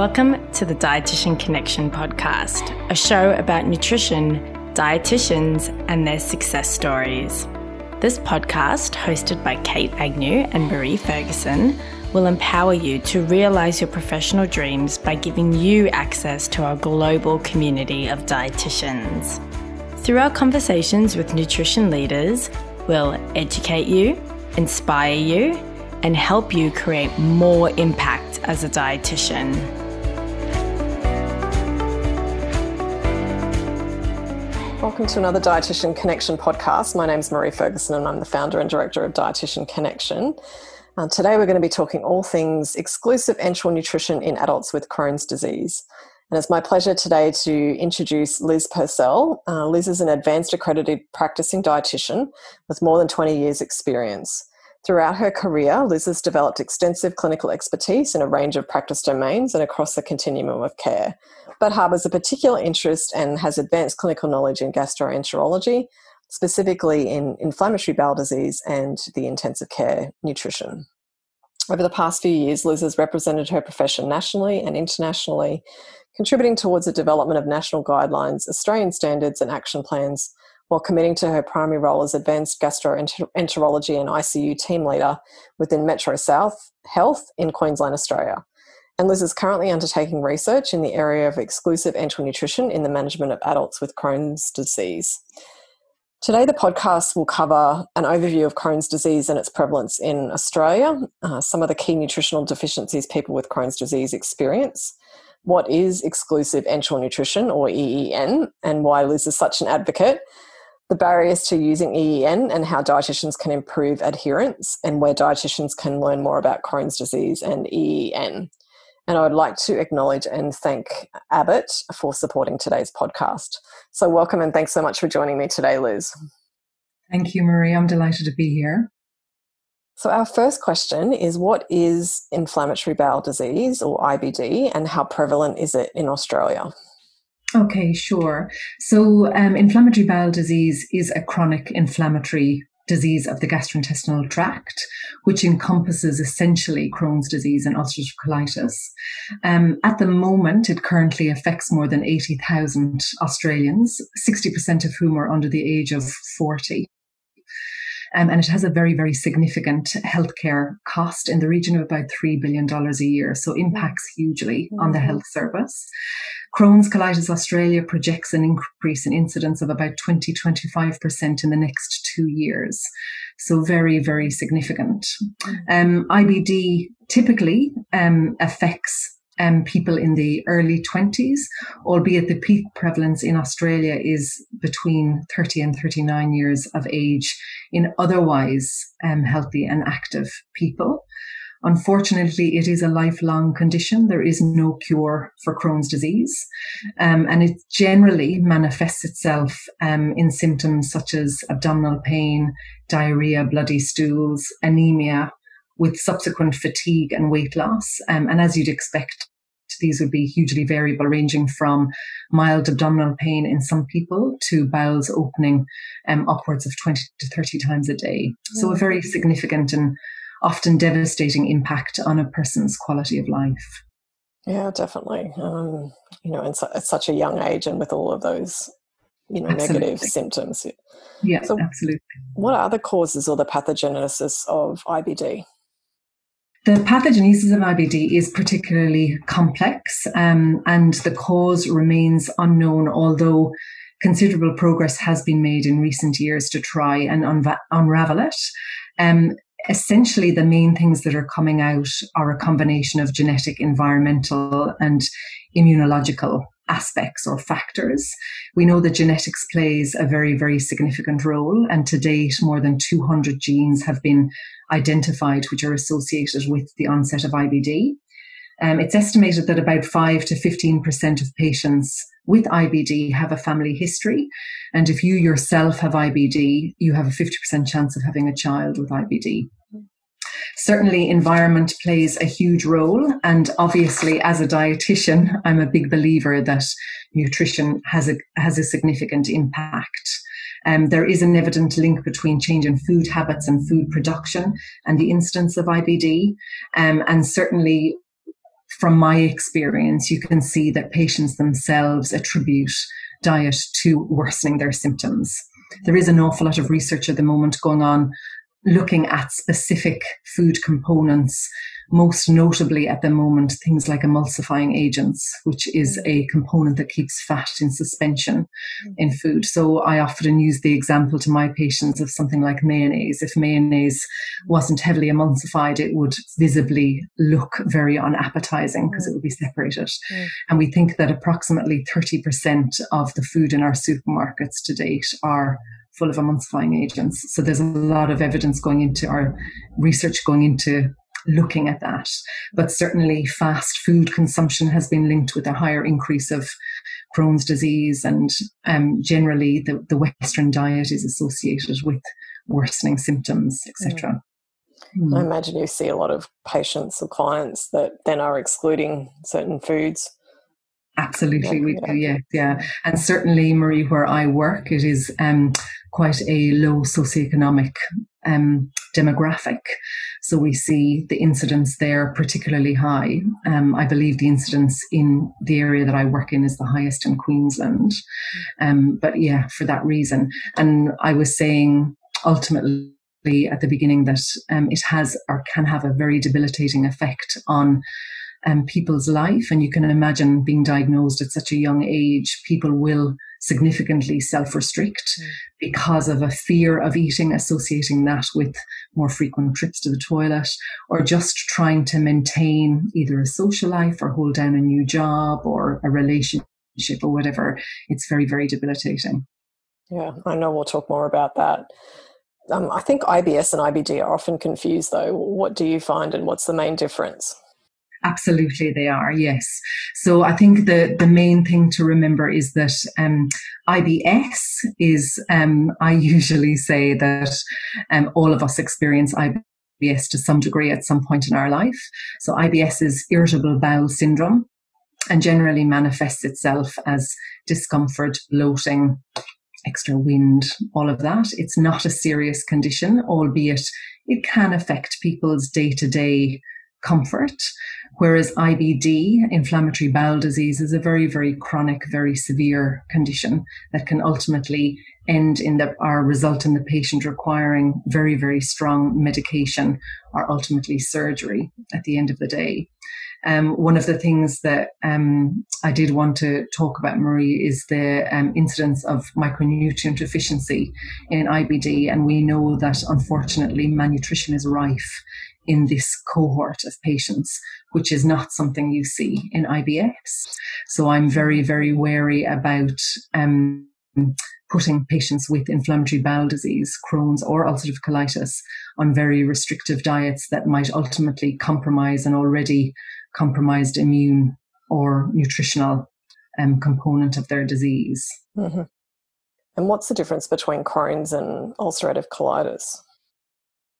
Welcome to the Dietitian Connection podcast, a show about nutrition, dietitians, and their success stories. This podcast, hosted by Kate Agnew and Marie Ferguson, will empower you to realize your professional dreams by giving you access to our global community of dietitians. Through our conversations with nutrition leaders, we'll educate you, inspire you, and help you create more impact as a dietitian. Welcome to another Dietitian Connection podcast. My name is Marie Ferguson and I'm the founder and director of Dietitian Connection. Uh, today we're going to be talking all things exclusive enteral nutrition in adults with Crohn's disease. And it's my pleasure today to introduce Liz Purcell. Uh, Liz is an advanced accredited practicing dietitian with more than 20 years' experience. Throughout her career, Liz has developed extensive clinical expertise in a range of practice domains and across the continuum of care, but harbours a particular interest and has advanced clinical knowledge in gastroenterology, specifically in inflammatory bowel disease and the intensive care nutrition. Over the past few years, Liz has represented her profession nationally and internationally, contributing towards the development of national guidelines, Australian standards, and action plans, while committing to her primary role as advanced gastroenterology and ICU team leader within Metro South Health in Queensland, Australia. And Liz is currently undertaking research in the area of exclusive enteral nutrition in the management of adults with Crohn's disease. Today, the podcast will cover an overview of Crohn's disease and its prevalence in Australia, uh, some of the key nutritional deficiencies people with Crohn's disease experience, what is exclusive enteral nutrition or EEN, and why Liz is such an advocate, the barriers to using EEN and how dietitians can improve adherence, and where dietitians can learn more about Crohn's disease and EEN. And I would like to acknowledge and thank Abbott for supporting today's podcast. So, welcome and thanks so much for joining me today, Liz. Thank you, Marie. I'm delighted to be here. So, our first question is What is inflammatory bowel disease or IBD, and how prevalent is it in Australia? Okay, sure. So, um, inflammatory bowel disease is a chronic inflammatory disease of the gastrointestinal tract, which encompasses essentially Crohn's disease and ulcerative colitis. Um, at the moment, it currently affects more than 80,000 Australians, 60% of whom are under the age of 40. Um, and it has a very, very significant healthcare cost in the region of about $3 billion a year. So impacts hugely mm-hmm. on the health service. Crohn's Colitis Australia projects an increase in incidence of about 20 25% in the next two years. So, very, very significant. Um, IBD typically um, affects um, people in the early 20s, albeit the peak prevalence in Australia is between 30 and 39 years of age in otherwise um, healthy and active people. Unfortunately, it is a lifelong condition. There is no cure for Crohn's disease. Um, and it generally manifests itself um, in symptoms such as abdominal pain, diarrhea, bloody stools, anemia, with subsequent fatigue and weight loss. Um, and as you'd expect, these would be hugely variable, ranging from mild abdominal pain in some people to bowels opening um, upwards of 20 to 30 times a day. So, a very significant and often devastating impact on a person's quality of life. Yeah, definitely. Um, you know, su- at such a young age and with all of those, you know, absolutely. negative symptoms. Yeah, so absolutely. What are the causes or the pathogenesis of IBD? The pathogenesis of IBD is particularly complex, um, and the cause remains unknown, although considerable progress has been made in recent years to try and unva- unravel it. Um, essentially the main things that are coming out are a combination of genetic, environmental, and immunological aspects or factors. We know that genetics plays a very, very significant role, and to date, more than 200 genes have been identified which are associated with the onset of IBD. Um, it's estimated that about 5 to 15% of patients with IBD have a family history. And if you yourself have IBD, you have a 50% chance of having a child with IBD. Certainly, environment plays a huge role. And obviously, as a dietitian, I'm a big believer that nutrition has a, has a significant impact. Um, there is an evident link between change in food habits and food production and the incidence of IBD. Um, and certainly, from my experience, you can see that patients themselves attribute diet to worsening their symptoms. There is an awful lot of research at the moment going on looking at specific food components most notably at the moment things like emulsifying agents, which is mm. a component that keeps fat in suspension mm. in food. So I often use the example to my patients of something like mayonnaise. If mayonnaise wasn't heavily emulsified, it would visibly look very unappetizing because it mm. would be separated. And we think that approximately 30% of the food in our supermarkets to date are full of emulsifying agents. So there's a lot of evidence going into our research going into looking at that. But certainly, fast food consumption has been linked with a higher increase of Crohn's disease, and um, generally, the, the Western diet is associated with worsening symptoms, etc. Mm. I imagine you see a lot of patients or clients that then are excluding certain foods. Absolutely, we do, yeah, yeah. And certainly, Marie, where I work, it is um, quite a low socioeconomic um, demographic. So we see the incidence there particularly high. Um, I believe the incidence in the area that I work in is the highest in Queensland. Um, but yeah, for that reason. And I was saying ultimately at the beginning that um, it has or can have a very debilitating effect on um, people's life. And you can imagine being diagnosed at such a young age, people will significantly self restrict mm. because of a fear of eating, associating that with more frequent trips to the toilet, or just trying to maintain either a social life or hold down a new job or a relationship or whatever. It's very, very debilitating. Yeah, I know we'll talk more about that. Um, I think IBS and IBD are often confused, though. What do you find, and what's the main difference? Absolutely, they are. Yes. So I think the the main thing to remember is that um, IBS is. Um, I usually say that um, all of us experience IBS to some degree at some point in our life. So IBS is irritable bowel syndrome, and generally manifests itself as discomfort, bloating, extra wind, all of that. It's not a serious condition, albeit it can affect people's day to day comfort. Whereas IBD, inflammatory bowel disease, is a very, very chronic, very severe condition that can ultimately end in the or result in the patient requiring very, very strong medication or ultimately surgery at the end of the day. Um, one of the things that um, I did want to talk about, Marie, is the um, incidence of micronutrient deficiency in IBD. And we know that unfortunately malnutrition is rife in this cohort of patients, which is not something you see in IBS. So I'm very, very wary about um, putting patients with inflammatory bowel disease, Crohn's or ulcerative colitis on very restrictive diets that might ultimately compromise an already compromised immune or nutritional um, component of their disease. Mm-hmm. And what's the difference between Crohn's and ulcerative colitis?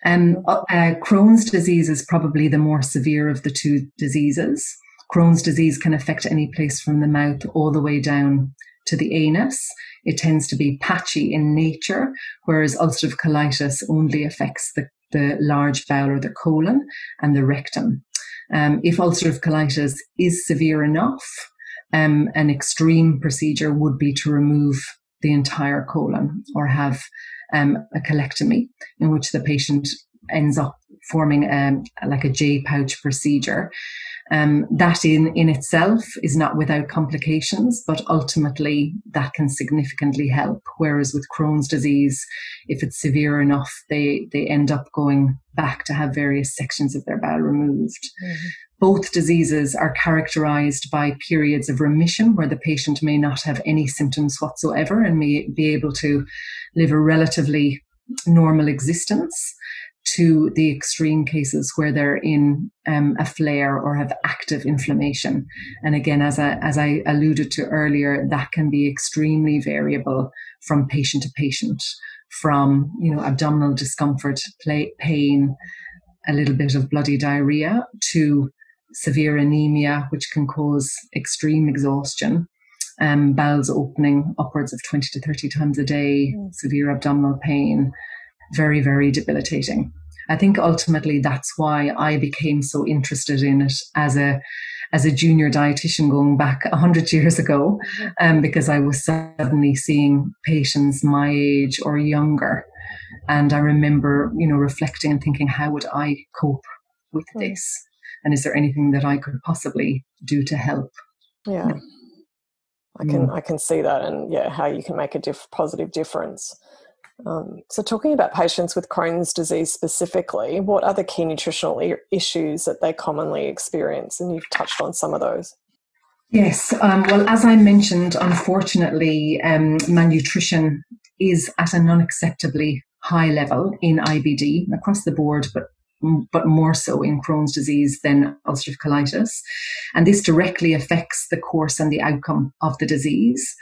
Um, uh, Crohn's disease is probably the more severe of the two diseases. Crohn's disease can affect any place from the mouth all the way down to the anus. It tends to be patchy in nature, whereas ulcerative colitis only affects the, the large bowel or the colon and the rectum. Um, if ulcerative colitis is severe enough, um, an extreme procedure would be to remove the entire colon or have um, a colectomy in which the patient ends up forming um, like a J pouch procedure. Um, that in, in itself is not without complications, but ultimately that can significantly help. Whereas with Crohn's disease, if it's severe enough, they, they end up going back to have various sections of their bowel removed. Mm-hmm. Both diseases are characterized by periods of remission where the patient may not have any symptoms whatsoever and may be able to live a relatively normal existence to the extreme cases where they're in um, a flare or have active inflammation. And again, as I, as I alluded to earlier, that can be extremely variable from patient to patient, from, you know, abdominal discomfort, play, pain, a little bit of bloody diarrhea to severe anemia, which can cause extreme exhaustion. Um, bowels opening upwards of 20 to 30 times a day, mm. severe abdominal pain, very, very debilitating. I think ultimately that's why I became so interested in it as a as a junior dietitian going back 100 years ago mm-hmm. um, because I was suddenly seeing patients my age or younger. And I remember, you know, reflecting and thinking, how would I cope with mm. this? And is there anything that I could possibly do to help? Yeah. I can mm. I can see that and yeah how you can make a diff- positive difference. Um, so, talking about patients with Crohn's disease specifically, what are the key nutritional I- issues that they commonly experience? And you've touched on some of those. Yes, um, well, as I mentioned, unfortunately, um, malnutrition is at an unacceptably high level in IBD across the board, but but more so in Crohn's disease than ulcerative colitis. And this directly affects the course and the outcome of the disease.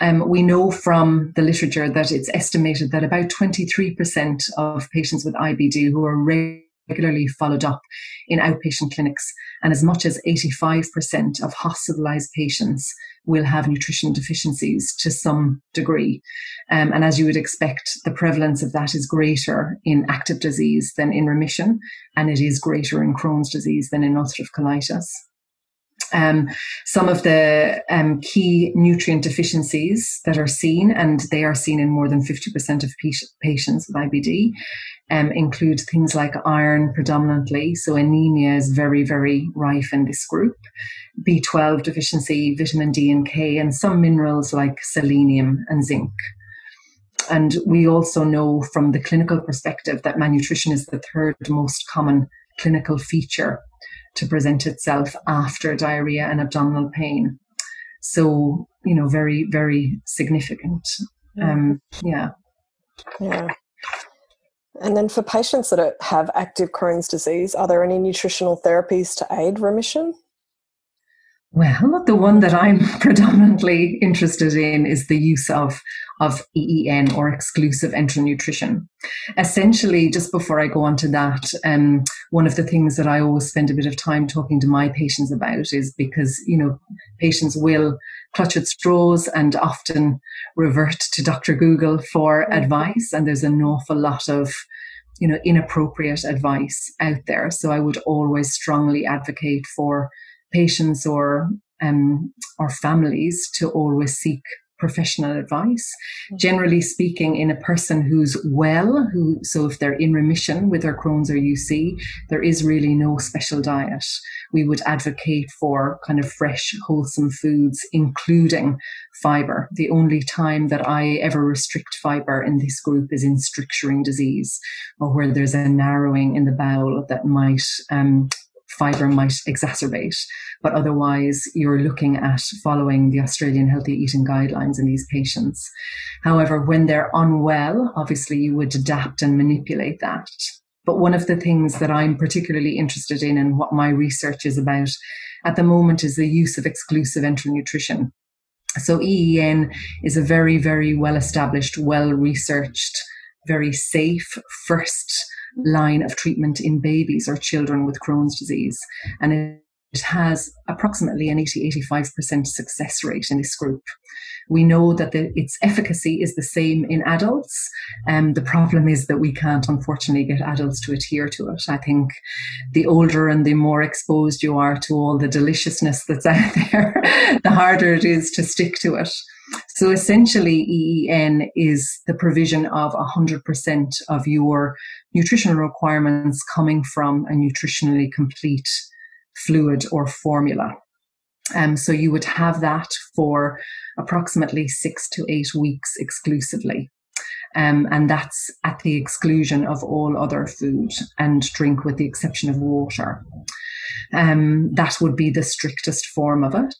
Um, we know from the literature that it's estimated that about 23% of patients with IBD who are regularly followed up in outpatient clinics, and as much as 85% of hospitalized patients will have nutrition deficiencies to some degree. Um, and as you would expect, the prevalence of that is greater in active disease than in remission, and it is greater in Crohn's disease than in ulcerative colitis. Um, some of the um, key nutrient deficiencies that are seen, and they are seen in more than 50% of patients with IBD, um, include things like iron predominantly. So anemia is very, very rife in this group. B12 deficiency, vitamin D and K, and some minerals like selenium and zinc. And we also know from the clinical perspective that malnutrition is the third most common clinical feature to present itself after diarrhea and abdominal pain. So, you know, very, very significant. Um, yeah. Yeah. And then for patients that have active Crohn's disease, are there any nutritional therapies to aid remission? Well, the one that I'm predominantly interested in is the use of, of EEN or exclusive enteral nutrition. Essentially, just before I go on to that, um, one of the things that I always spend a bit of time talking to my patients about is because, you know, patients will clutch at straws and often revert to Dr. Google for mm. advice. And there's an awful lot of you know inappropriate advice out there so i would always strongly advocate for patients or um, or families to always seek professional advice. Mm-hmm. Generally speaking, in a person who's well, who so if they're in remission with their Crohn's or UC, there is really no special diet. We would advocate for kind of fresh, wholesome foods, including fiber. The only time that I ever restrict fiber in this group is in stricturing disease, or where there's a narrowing in the bowel that might um, fiber might exacerbate. But otherwise, you're looking at following the Australian healthy eating guidelines in these patients. However, when they're unwell, obviously you would adapt and manipulate that. But one of the things that I'm particularly interested in and what my research is about at the moment is the use of exclusive enteral nutrition. So EEN is a very, very well established, well researched, very safe first line of treatment in babies or children with Crohn's disease. And it has approximately an 80 85% success rate in this group. We know that the, its efficacy is the same in adults. Um, the problem is that we can't, unfortunately, get adults to adhere to it. I think the older and the more exposed you are to all the deliciousness that's out there, the harder it is to stick to it. So essentially, EEN is the provision of 100% of your nutritional requirements coming from a nutritionally complete fluid or formula. Um, so you would have that for approximately six to eight weeks exclusively. Um, and that's at the exclusion of all other food and drink with the exception of water. Um, that would be the strictest form of it.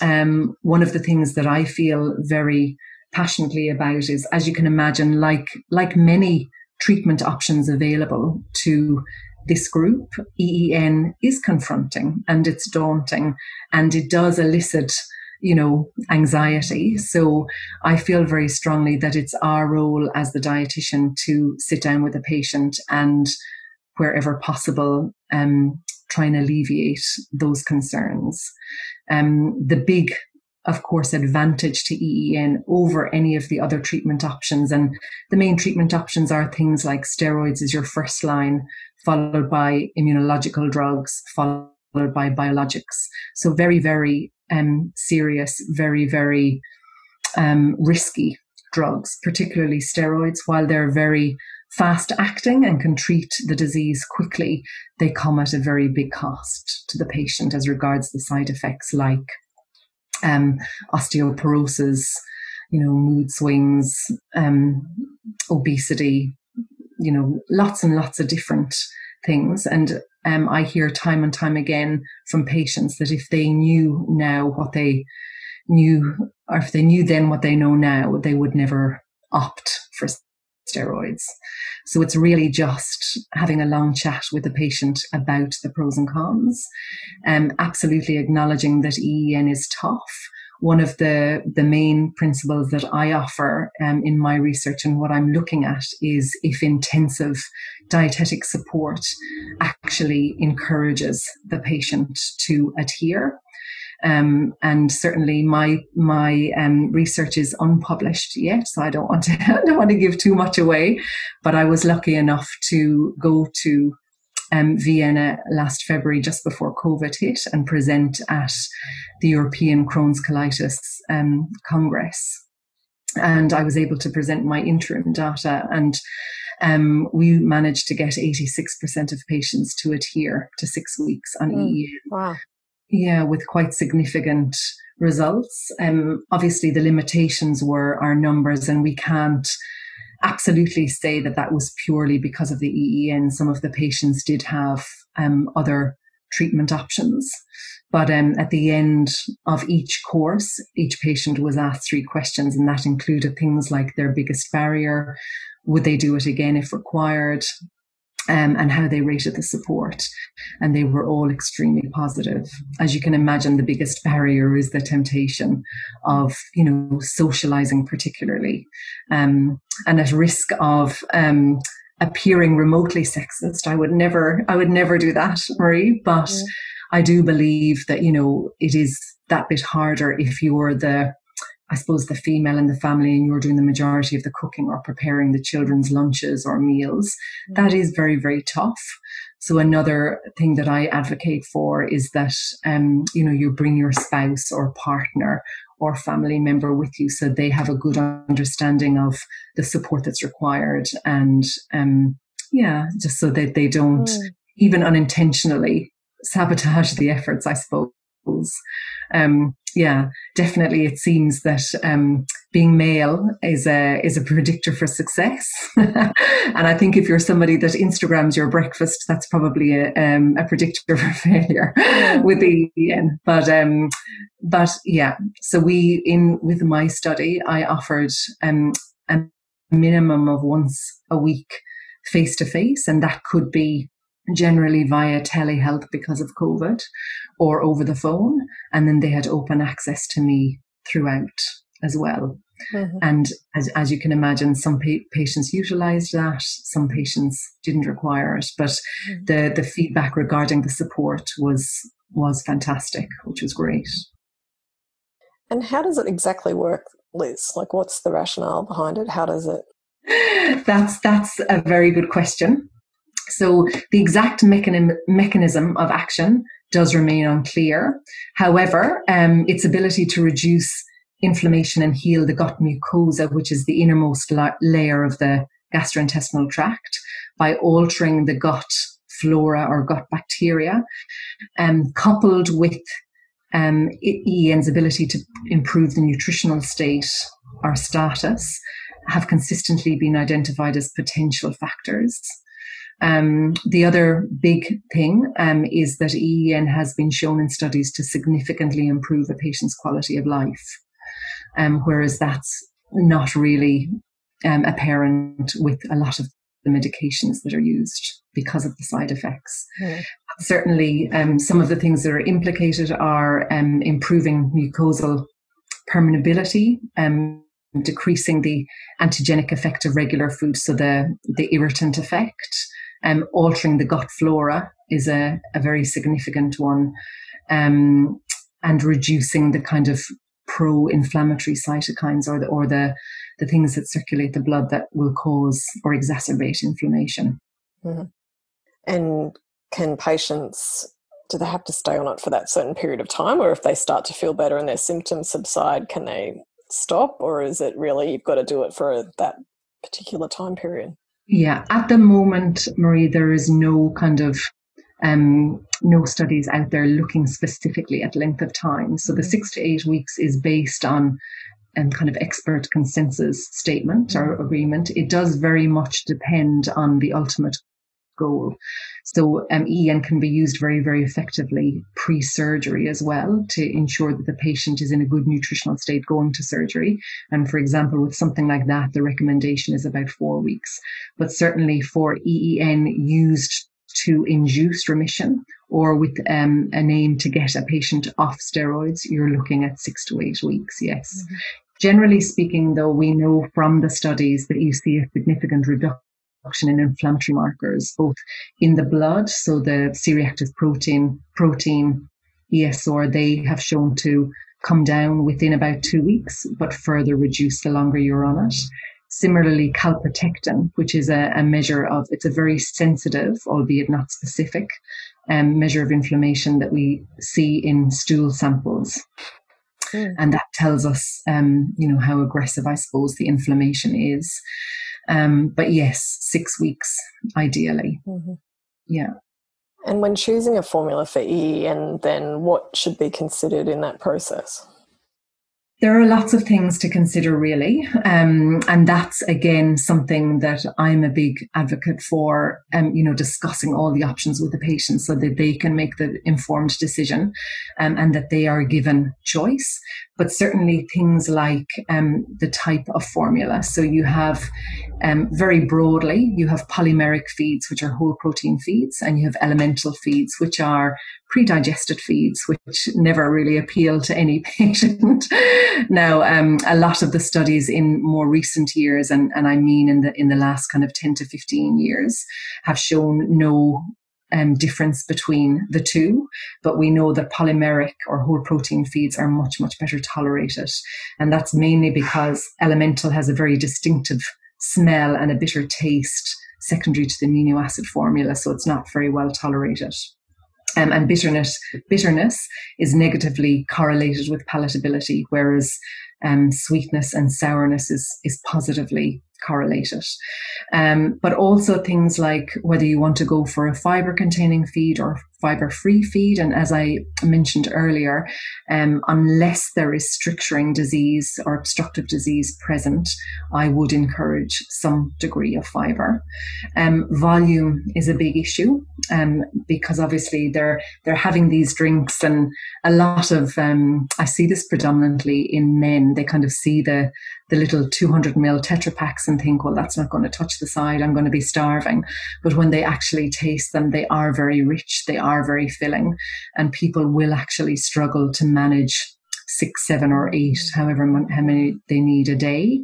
Um, one of the things that I feel very passionately about is, as you can imagine, like like many treatment options available to this group, EEN is confronting and it's daunting and it does elicit, you know, anxiety. So I feel very strongly that it's our role as the dietitian to sit down with a patient and wherever possible, um, try and alleviate those concerns. Um, the big of course, advantage to EEN over any of the other treatment options. And the main treatment options are things like steroids as your first line, followed by immunological drugs, followed by biologics. So very, very um, serious, very, very um, risky drugs, particularly steroids, while they're very fast acting and can treat the disease quickly, they come at a very big cost to the patient as regards the side effects like um, osteoporosis, you know, mood swings, um, obesity, you know, lots and lots of different things. And um, I hear time and time again from patients that if they knew now what they knew, or if they knew then what they know now, they would never opt for steroids. So it's really just having a long chat with the patient about the pros and cons, um, absolutely acknowledging that EEN is tough. One of the, the main principles that I offer um, in my research and what I'm looking at is if intensive dietetic support actually encourages the patient to adhere um, and certainly my my um, research is unpublished yet, so I don't want to I don't want to give too much away. But I was lucky enough to go to um, Vienna last February, just before COVID hit, and present at the European Crohn's Colitis um, Congress. And I was able to present my interim data, and um, we managed to get 86% of patients to adhere to six weeks on mm, EEN. Wow. Yeah, with quite significant results. Um, obviously, the limitations were our numbers, and we can't absolutely say that that was purely because of the EEN. Some of the patients did have um, other treatment options. But um, at the end of each course, each patient was asked three questions, and that included things like their biggest barrier, would they do it again if required, um, and how they rated the support. And they were all extremely positive. As you can imagine, the biggest barrier is the temptation of, you know, socializing particularly. Um, and at risk of, um, appearing remotely sexist, I would never, I would never do that, Marie, but yeah. I do believe that, you know, it is that bit harder if you're the, I suppose, the female in the family and you're doing the majority of the cooking or preparing the children's lunches or meals, mm-hmm. that is very, very tough. So another thing that I advocate for is that, um, you know, you bring your spouse or partner or family member with you so they have a good understanding of the support that's required and, um, yeah, just so that they don't mm. even unintentionally sabotage the efforts, I suppose. Um, yeah, definitely. It seems that um, being male is a is a predictor for success, and I think if you're somebody that Instagrams your breakfast, that's probably a, um, a predictor for failure with the EN. But um, but yeah, so we in with my study, I offered um, a minimum of once a week face to face, and that could be generally via telehealth because of COVID or over the phone. And then they had open access to me throughout as well. Mm-hmm. And as, as you can imagine, some pa- patients utilized that, some patients didn't require it. But mm-hmm. the, the feedback regarding the support was was fantastic, which was great. And how does it exactly work, Liz? Like what's the rationale behind it? How does it that's that's a very good question. So the exact mechanism of action does remain unclear. However, um, its ability to reduce inflammation and heal the gut mucosa, which is the innermost la- layer of the gastrointestinal tract, by altering the gut flora or gut bacteria, um, coupled with um, EN's ability to improve the nutritional state or status, have consistently been identified as potential factors. Um, the other big thing um, is that EEN has been shown in studies to significantly improve a patient's quality of life, um, whereas that's not really um, apparent with a lot of the medications that are used because of the side effects. Mm. Certainly, um, some of the things that are implicated are um, improving mucosal permeability, and decreasing the antigenic effect of regular food, so the, the irritant effect, um, altering the gut flora is a, a very significant one, um, and reducing the kind of pro-inflammatory cytokines or the or the the things that circulate the blood that will cause or exacerbate inflammation. Mm-hmm. And can patients do they have to stay on it for that certain period of time, or if they start to feel better and their symptoms subside, can they stop, or is it really you've got to do it for that particular time period? Yeah, at the moment, Marie, there is no kind of um, no studies out there looking specifically at length of time. So the mm-hmm. six to eight weeks is based on um, kind of expert consensus statement or mm-hmm. agreement. It does very much depend on the ultimate goal. So um, EN can be used very, very effectively pre-surgery as well to ensure that the patient is in a good nutritional state going to surgery. And for example, with something like that, the recommendation is about four weeks. But certainly for EEN used to induce remission or with um, an aim to get a patient off steroids, you're looking at six to eight weeks, yes. Mm-hmm. Generally speaking, though, we know from the studies that you see a significant reduction reduction in inflammatory markers, both in the blood, so the C-reactive protein, protein, ESR, they have shown to come down within about two weeks, but further reduce the longer you're on it. Similarly, calprotectin, which is a, a measure of, it's a very sensitive, albeit not specific, um, measure of inflammation that we see in stool samples. Mm. And that tells us, um, you know, how aggressive, I suppose, the inflammation is. Um, but yes, six weeks ideally. Mm-hmm. Yeah. And when choosing a formula for E, and then what should be considered in that process? There are lots of things to consider, really. Um, and that's again something that I'm a big advocate for, um, you know, discussing all the options with the patient so that they can make the informed decision um, and that they are given choice. But certainly things like um, the type of formula. So you have um, very broadly, you have polymeric feeds, which are whole protein feeds, and you have elemental feeds, which are pre-digested feeds, which never really appeal to any patient. Now, um, a lot of the studies in more recent years, and, and I mean in the in the last kind of 10 to 15 years, have shown no um, difference between the two, but we know that polymeric or whole protein feeds are much, much better tolerated. And that's mainly because elemental has a very distinctive smell and a bitter taste secondary to the amino acid formula, so it's not very well tolerated. Um, and bitterness bitterness is negatively correlated with palatability, whereas um, sweetness and sourness is is positively correlated. Um, but also things like whether you want to go for a fiber containing feed or fiber free feed. And as I mentioned earlier, um, unless there is stricturing disease or obstructive disease present, I would encourage some degree of fiber. Um, volume is a big issue um, because obviously they're they're having these drinks, and a lot of um, I see this predominantly in men. They kind of see the the little 200 ml Tetra packs and think, well, that's not going to touch the side. I'm going to be starving. But when they actually taste them, they are very rich. They are very filling and people will actually struggle to manage six, seven or eight, however how many they need a day.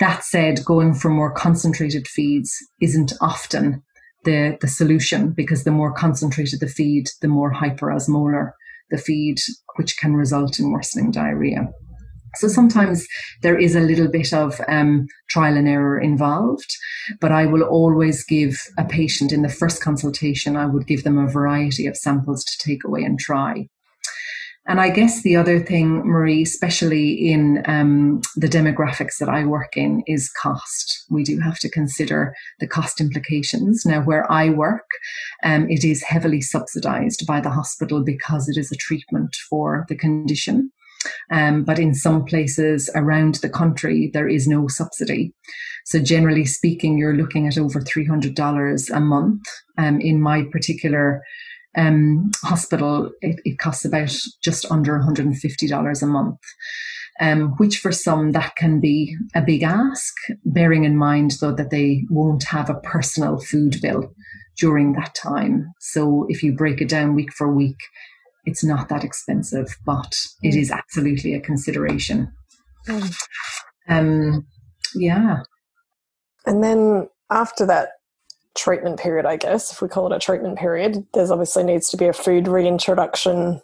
That said, going for more concentrated feeds isn't often the, the solution because the more concentrated the feed, the more hyperosmolar the feed, which can result in worsening diarrhea. So sometimes there is a little bit of um, trial and error involved, but I will always give a patient in the first consultation, I would give them a variety of samples to take away and try. And I guess the other thing, Marie, especially in um, the demographics that I work in, is cost. We do have to consider the cost implications. Now, where I work, um, it is heavily subsidized by the hospital because it is a treatment for the condition. Um, but in some places around the country, there is no subsidy. So generally speaking, you're looking at over $300 a month. Um, in my particular um, hospital, it, it, costs about just under $150 a month. Um, which for some that can be a big ask, bearing in mind though that they won't have a personal food bill during that time. So if you break it down week for week, it's not that expensive, but it mm. absolutely a consideration. Mm. Um, yeah. And then after that treatment period, I guess, if we call it a treatment period, there's obviously needs to be a food reintroduction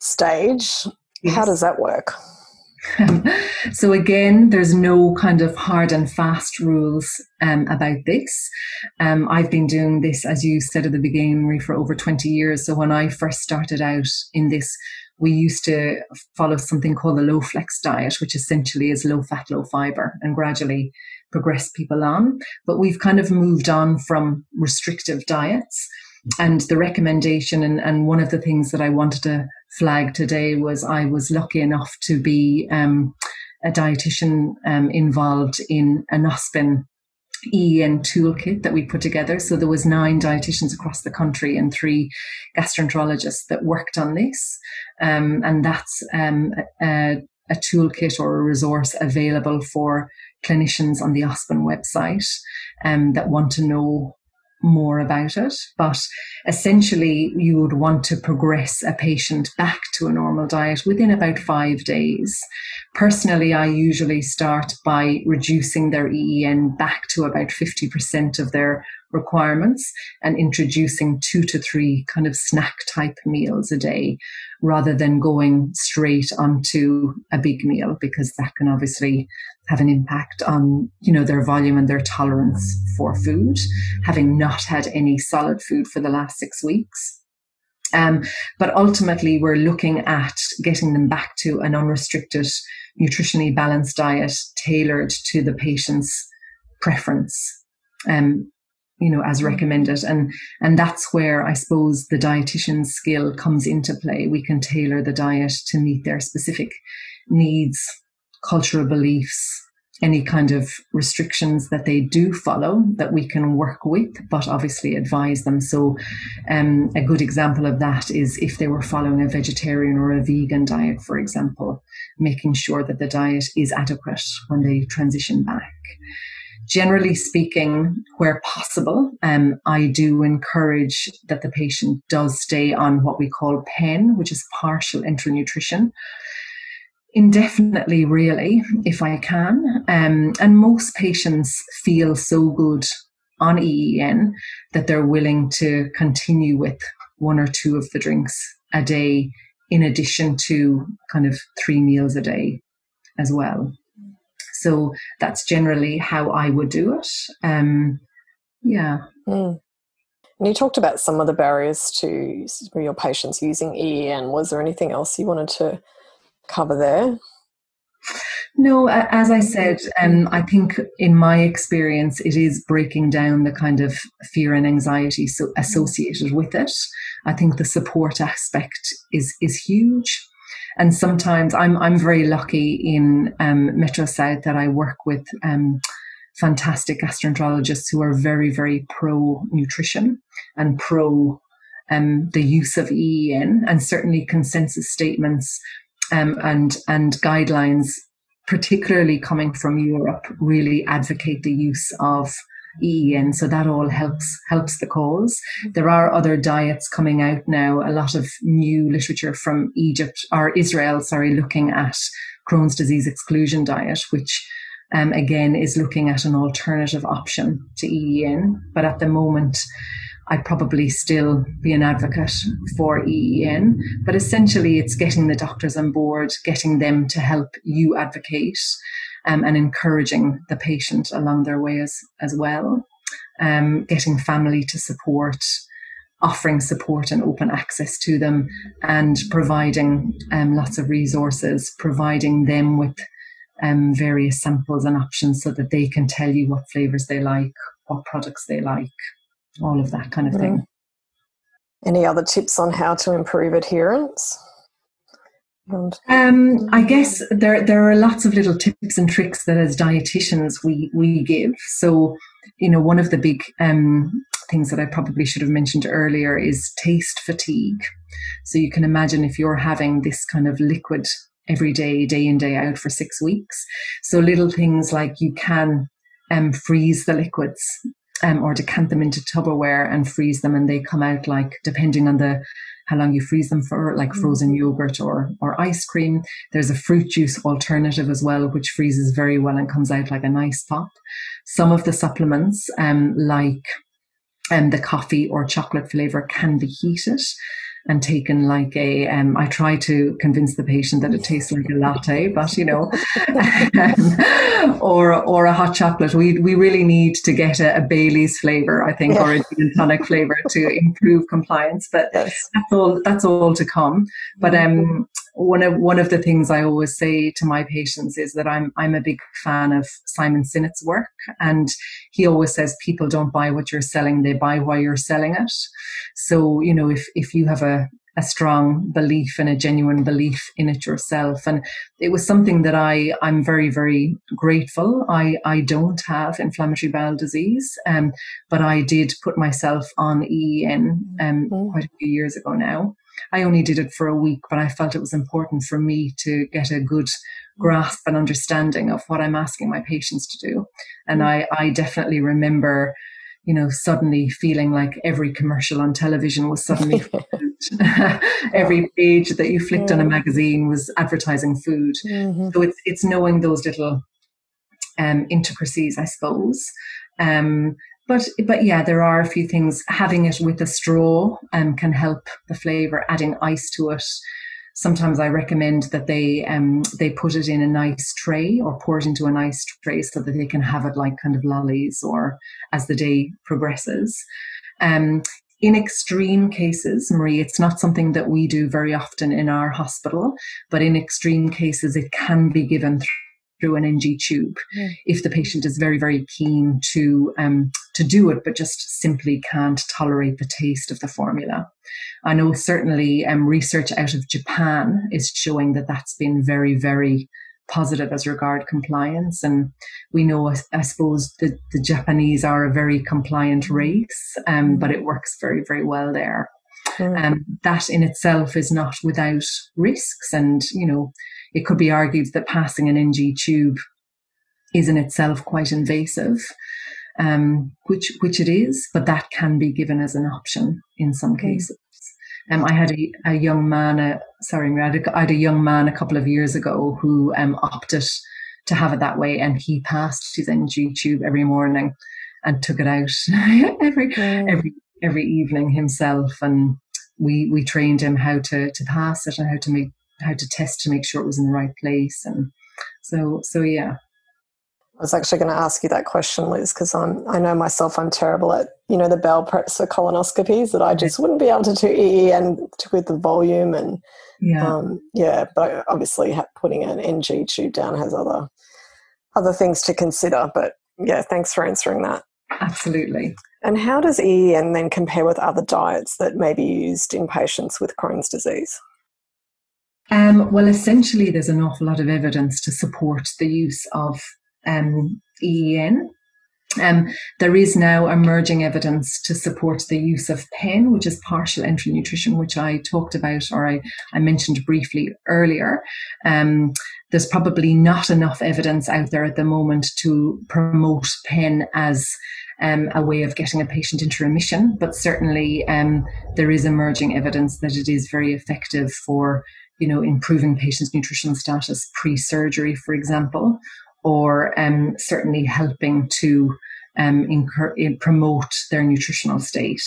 stage. Yes. How does that work? so again, there's no kind of hard and fast rules um, about this. Um, I've been doing this, as you said at the beginning, for over 20 years. So when I first started out in this, we used to follow something called the LOFFLEX diet, which essentially is low fat, low fiber, and gradually progress people on. But we've kind of moved on from restrictive diets. And the recommendation, and, and one of the things that I wanted to flag today was I was lucky enough to be um, a dietitian um, involved in an AuSPEN EEN toolkit that we put together. So there was nine dietitians across the country and three gastroenterologists that worked on this. Um, and that's um, a, a, toolkit or a resource available for clinicians on the AuSPEN website um, that want to know more about it. But essentially, you would want to progress a patient back to a normal diet within about five days. Personally, I usually start by reducing their EEN back to about 50% of their requirements and introducing two to three kind of snack type meals a day rather than going straight onto a big meal because that can obviously have an impact on you know their volume and their tolerance for food having not had any solid food for the last six weeks. Um, but ultimately we're looking at getting them back to an unrestricted nutritionally balanced diet tailored to the patient's preference. Um, you know as recommended and and that's where i suppose the dietitian's skill comes into play we can tailor the diet to meet their specific needs cultural beliefs any kind of restrictions that they do follow that we can work with, but obviously advise them. So, um, a good example of that is if they were following a vegetarian or a vegan diet, for example, making sure that the diet is adequate when they transition back. Generally speaking, where possible, um, I do encourage that the patient does stay on what we call PEN, which is partial enteral nutrition indefinitely, really, if I can. Um, and most patients feel so good on EEN that they're willing to continue with one or two of the drinks a day in addition to kind of three meals a day as well. So that's generally how I would do it. Um, yeah. Mm. And you talked about some of the barriers to your patients using EEN. Was there anything else you wanted to cover there? No, as I said, um, I think in my experience, it is breaking down the kind of fear and anxiety so associated with it. I think the support aspect is is huge, and sometimes I'm I'm very lucky in um, Metro South that I work with. Um, fantastic gastroenterologists who are very, very pro nutrition and pro um, the use of EEN, and certainly consensus statements um, and and guidelines, particularly coming from Europe, really advocate the use of EEN. So that all helps helps the cause. There are other diets coming out now. A lot of new literature from Egypt or Israel, sorry, looking at Crohn's disease exclusion diet, which um, again is looking at an alternative option to EEN. But at the moment, I'd probably still be an advocate for EEN. But essentially, it's getting the doctors on board, getting them to help you advocate, um, and encouraging the patient along their way as, as well. Um, getting family to support, offering support and open access to them, and providing um, lots of resources, providing them with um, various samples and options so that they can tell you what flavors they like, what products they like all of that kind of thing. Any other tips on how to improve adherence? Um, I guess there there are lots of little tips and tricks that as dietitians we we give. So, you know, one of the big um, things that I probably should have mentioned earlier is taste fatigue. So you can imagine if you're having this kind of liquid every day, day in day out for six weeks. So little things like you can um, freeze the liquids um, or decant them into Tupperware and freeze them, and they come out like depending on the how long you freeze them for, like mm. frozen yogurt or or ice cream. There's a fruit juice alternative as well, which freezes very well and comes out like a nice pop. Some of the supplements, um, like um, the coffee or chocolate flavor, can be heated. And taken like a. Um, I try to convince the patient that it tastes like a latte, but you know, um, or or a hot chocolate. We we really need to get a, a Bailey's flavor, I think, yeah. or a gin tonic flavor to improve compliance. But yes. that's all. That's all to come. But um, one of one of the things I always say to my patients is that I'm I'm a big fan of Simon Sinek's work, and he always says people don't buy what you're selling; they buy why you're selling it. So you know, if if you have a a strong belief and a genuine belief in it yourself. And it was something that I, I'm very, very grateful. I, I don't have inflammatory bowel disease, um, but I did put myself on EEN um, mm. quite a few years ago now. I only did it for a week, but I felt it was important for me to get a good grasp and understanding of what I'm asking my patients to do. And mm. I, I definitely remember, you know, suddenly feeling like every commercial on television was suddenly every page that you flicked on a magazine was advertising food. Mm-hmm. So it's it's knowing those little um, intricacies, I suppose. Um, but but yeah, there are a few things. Having it with a straw um, can help the flavor. Adding ice to it. Sometimes I recommend that they um, they put it in a nice tray or pour it into a nice tray so that they can have it like kind of lollies or as the day progresses. Um, in extreme cases, Marie, it's not something that we do very often in our hospital, but in extreme cases, it can be given through an NG tube yeah. if the patient is very, very keen to um, to do it, but just simply can't tolerate the taste of the formula. I know certainly um, research out of Japan is showing that that's been very, very positive as regard compliance. And we know, I suppose, the, the Japanese are a very compliant race, um, but it works very, very well there. Mm. Um, that in itself is not without risks. And, you know, it could be argued that passing an NG tube is in itself quite invasive, um, which, which it is, but that can be given as an option in some mm. cases. Um, I had a, a young man, uh, sorry, I had, a, I had, a, young man a couple of years ago who um, opted to have it that way, and he passed his NG tube every morning and took it out every mm. every every evening himself, and we we trained him how to to pass it and how to make how to test to make sure it was in the right place, and so so yeah, I was actually going to ask you that question, Liz, because I'm I know myself I'm terrible at you know the bowel preps for colonoscopies that I just wouldn't be able to do EEN with the volume and yeah um, yeah, but obviously putting an NG tube down has other other things to consider. But yeah, thanks for answering that. Absolutely. And how does EEN then compare with other diets that may be used in patients with Crohn's disease? Um, well, essentially, there's an awful lot of evidence to support the use of um, EEN. Um, there is now emerging evidence to support the use of PEN, which is partial enteral nutrition, which I talked about or I, I mentioned briefly earlier. Um, there's probably not enough evidence out there at the moment to promote PEN as um, a way of getting a patient into remission, but certainly um, there is emerging evidence that it is very effective for, you know, improving patients' nutritional status pre-surgery, for example, or um, certainly helping to um, incur- promote their nutritional state.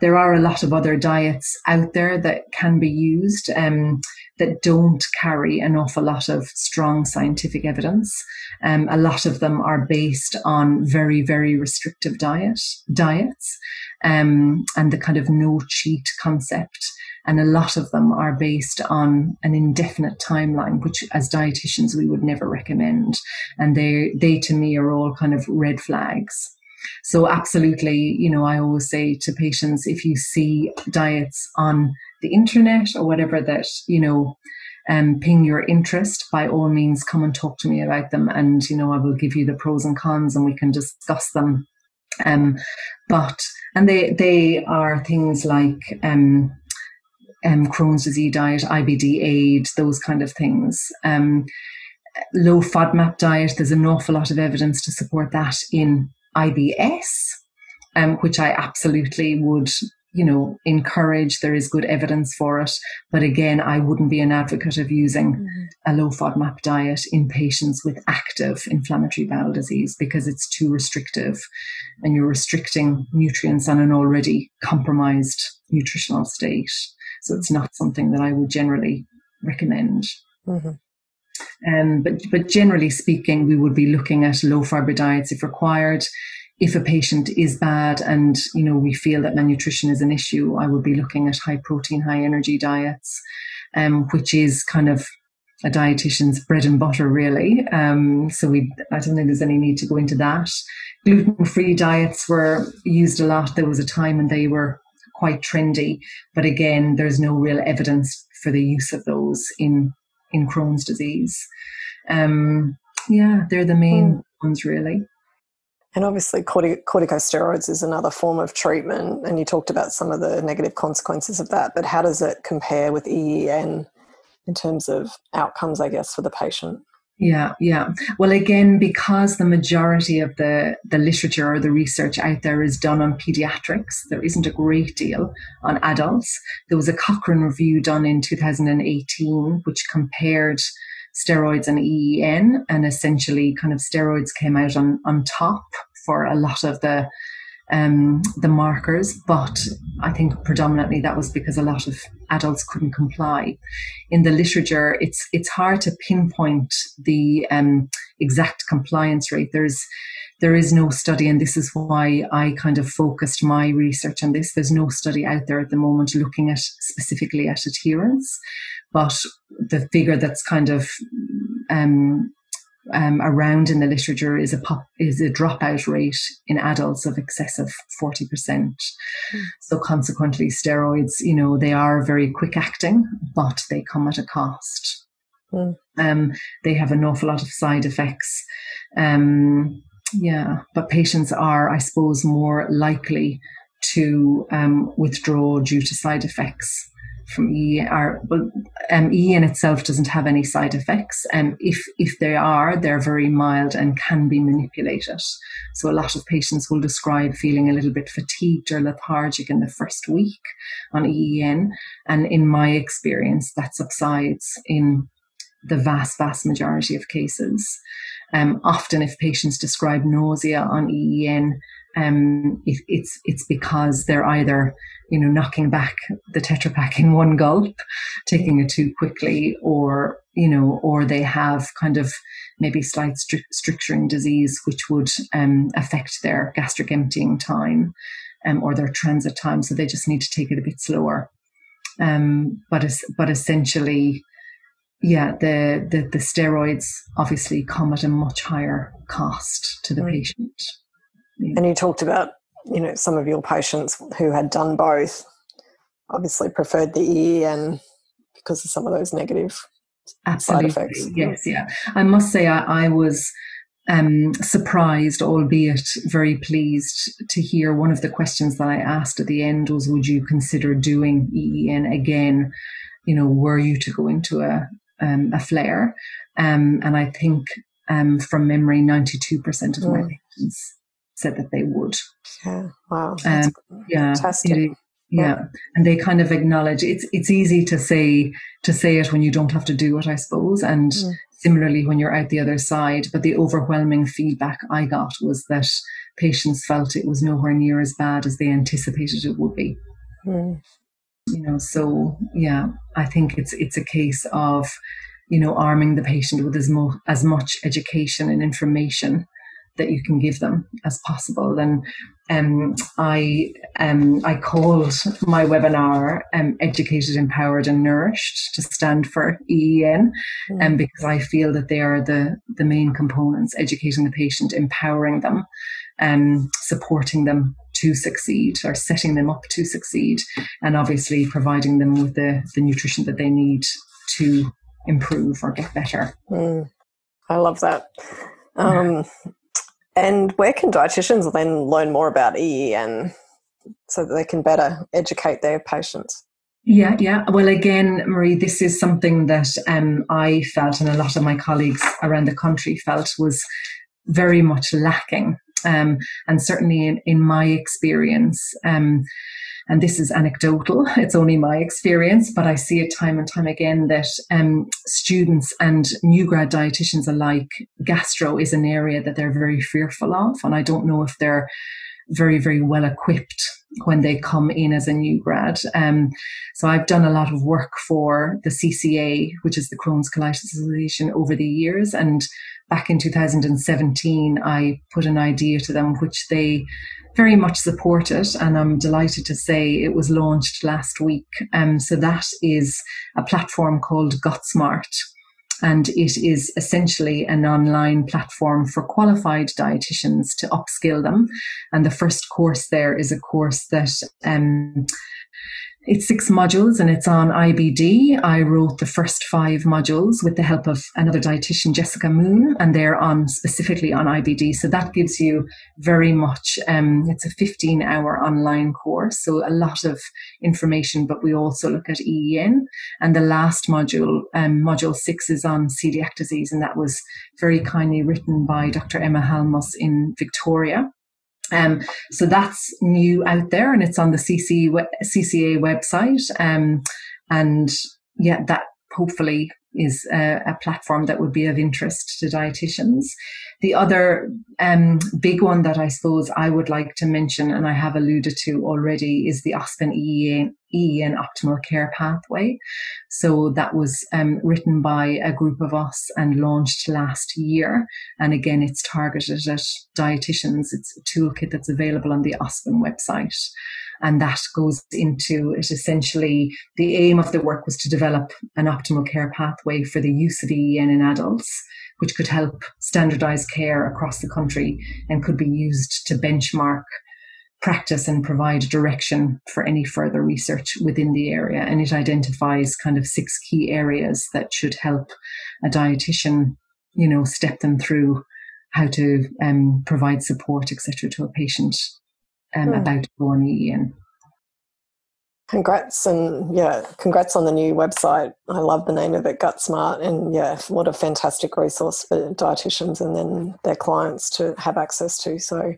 There are a lot of other diets out there that can be used um, that don't carry an awful lot of strong scientific evidence. Um, a lot of them are based on very, very restrictive diet diets um, and the kind of no cheat concept and a lot of them are based on an indefinite timeline, which as dietitians we would never recommend. And they, they to me are all kind of red flags. So absolutely, you know, I always say to patients, if you see diets on the internet or whatever that, you know, um, ping your interest, by all means, come and talk to me about them. And, you know, I will give you the pros and cons and we can discuss them. Um, but, and they, they are things like, um, um, Crohn's disease diet, IBD aid, those kind of things. Um, low FODMAP diet, there's an awful lot of evidence to support that in IBS, um, which I absolutely would, you know, encourage. There is good evidence for it. But again, I wouldn't be an advocate of using mm-hmm. a low FODMAP diet in patients with active inflammatory bowel disease because it's too restrictive and you're restricting nutrients on an already compromised nutritional state. So it's not something that I would generally recommend. Mm-hmm. Um, but, but generally speaking, we would be looking at low fiber diets if required. If a patient is bad and you know we feel that malnutrition is an issue, I would be looking at high protein, high energy diets, um, which is kind of a dietitian's bread and butter, really. Um, so we, I don't think there's any need to go into that. Gluten-free diets were used a lot. There was a time when they were quite trendy, but again, there's no real evidence for the use of those in in Crohn's disease. Um, yeah, they're the main mm. ones, really. And obviously, corticosteroids is another form of treatment, and you talked about some of the negative consequences of that. But how does it compare with EEN in terms of outcomes, I guess, for the patient? Yeah, yeah. Well, again, because the majority of the, the literature or the research out there is done on pediatrics, there isn't a great deal on adults. There was a Cochrane review done in 2018, which compared steroids and EEN, and essentially, kind of steroids came out on, on top for a lot of the um, the markers, but I think predominantly that was because a lot of adults couldn't comply. In the literature, it's it's hard to pinpoint the um, exact compliance rate. There's there is no study, and this is why I kind of focused my research on this. There's no study out there at the moment looking at specifically at adherence, but the figure that's kind of um, um, around in the literature is a pop, is a dropout rate in adults of excess of 40%. Mm. So consequently, steroids, you know, they are very quick acting, but they come at a cost. Mm. Um, they have an awful lot of side effects. Um, yeah, but patients are, I suppose, more likely to um, withdraw due to side effects from E are well, um, E in itself doesn't have any side effects, and um, if if they are, they're very mild and can be manipulated. So a lot of patients will describe feeling a little bit fatigued or lethargic in the first week on EEN, and in my experience, that subsides in the vast vast majority of cases. Um, often, if patients describe nausea on EEN, um, it, it's it's because they're either you know knocking back the Tetra Pak in one gulp, taking it too quickly, or you know, or they have kind of maybe slight stri- stricturing disease, which would um, affect their gastric emptying time um, or their transit time. So they just need to take it a bit slower. Um, but but essentially, yeah, the, the, the steroids obviously come at a much higher cost to the mm. patient. Yeah. And you talked about, you know, some of your patients who had done both obviously preferred the EEN because of some of those negative Absolutely. side effects. Yes, yeah. I must say I, I was um, surprised, albeit very pleased to hear one of the questions that I asked at the end was, would you consider doing EEN again? You know, were you to go into a, um, a flare. Um, and I think um, from memory, 92% of mm. my patients said that they would. Yeah, wow. Um, yeah, it, yeah, and they kind of acknowledge it's it's easy to say to say it when you don't have to do it, I suppose, and mm. similarly when you're out the other side. But the overwhelming feedback I got was that patients felt it was nowhere near as bad as they anticipated it would be. Mm you know so yeah i think it's it's a case of you know arming the patient with as, mo- as much education and information that you can give them as possible and um, I um, I called my webinar um, "Educated, Empowered, and Nourished" to stand for EEN, and mm. um, because I feel that they are the the main components: educating the patient, empowering them, um, supporting them to succeed or setting them up to succeed, and obviously providing them with the, the nutrition that they need to improve or get better. Mm, I love that. Um, and where can dietitians then learn more about EEN so that they can better educate their patients? Yeah, yeah. Well, again, Marie, this is something that um, I felt, and a lot of my colleagues around the country felt was very much lacking um, and certainly in, in my experience, um, and this is anecdotal, it's only my experience, but I see it time and time again that um, students and new grad dietitians alike, gastro is an area that they're very fearful of. And I don't know if they're very, very well equipped when they come in as a new grad. Um, so I've done a lot of work for the CCA, which is the Crohn's Colitis Association, over the years. And back in 2017, I put an idea to them, which they very much supported. And I'm delighted to say it was launched last week. Um, so that is a platform called GutSmart and it is essentially an online platform for qualified dietitians to upskill them. And the first course there is a course that um, it's six modules and it's on IBD. I wrote the first five modules with the help of another dietitian, Jessica Moon, and they're on specifically on IBD. So that gives you very much, um, it's a 15 hour online course. So a lot of information, but we also look at EEN. And the last module, um, module six is on celiac disease. And that was very kindly written by Dr. Emma Halmos in Victoria. Um, so that's new out there and it's on the CC, CCA website. Um, and yeah, that hopefully is a, a, platform that would be of interest to dietitians. The other um, big one that I suppose I would like to mention, and I have alluded to already, is the AuSPEN EEN, EEN Optimal Care Pathway. So that was um, written by a group of us and launched last year. And again, it's targeted at dietitians. It's a toolkit that's available on the AuSPEN website. And that goes into it essentially the aim of the work was to develop an optimal care pathway for the use of EEN in adults, which could help standardize care across the country and could be used to benchmark practice and provide direction for any further research within the area. And it identifies kind of six key areas that should help a dietitian, you know, step them through how to um, provide support, etc., to a patient um, mm. about born EEN. Congrats and yeah, congrats on the new website. I love the name of it, Gut Smart, and yeah, what a fantastic resource for dietitians and then their clients to have access to. So,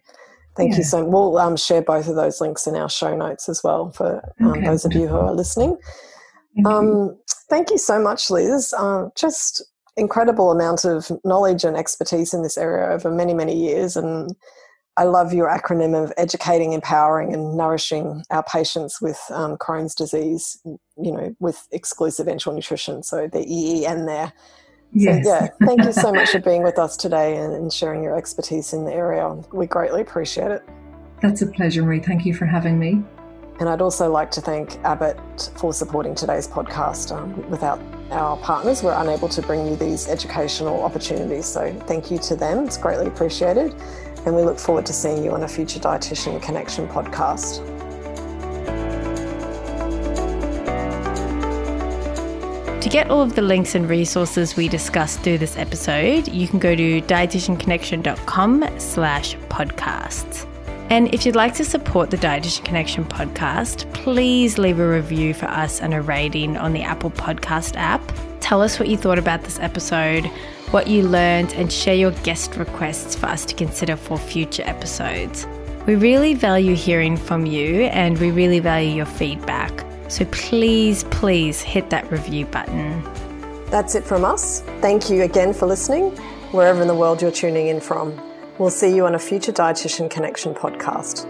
thank yeah. you so. Much. We'll um, share both of those links in our show notes as well for um, okay. those of you who are listening. Thank, um, you. thank you so much, Liz. Uh, just incredible amount of knowledge and expertise in this area over many many years, and I love your acronym of educating, empowering, and nourishing our patients with um, Crohn's disease, you know, with exclusive enteral nutrition. So the EEN there. Yes. So, yeah, thank you so much for being with us today and, and sharing your expertise in the area. We greatly appreciate it. That's a pleasure, Marie. Thank you for having me. And I'd also like to thank Abbott for supporting today's podcast. Um, without our partners, we're unable to bring you these educational opportunities. So thank you to them. It's greatly appreciated and we look forward to seeing you on a future Dietitian Connection podcast. Get all of the links and resources we discussed through this episode, you can go to dietitianconnection.com slash podcasts. And if you'd like to support the Dietitian Connection podcast, please leave a review for us and a rating on the Apple Podcast app. Tell us what you thought about this episode what you learned, and share your guest requests for us to consider for future episodes. We really value hearing from you and we really value your feedback. So please, please hit that review button. That's it from us. Thank you again for listening, wherever in the world you're tuning in from. We'll see you on a future Dietitian Connection podcast.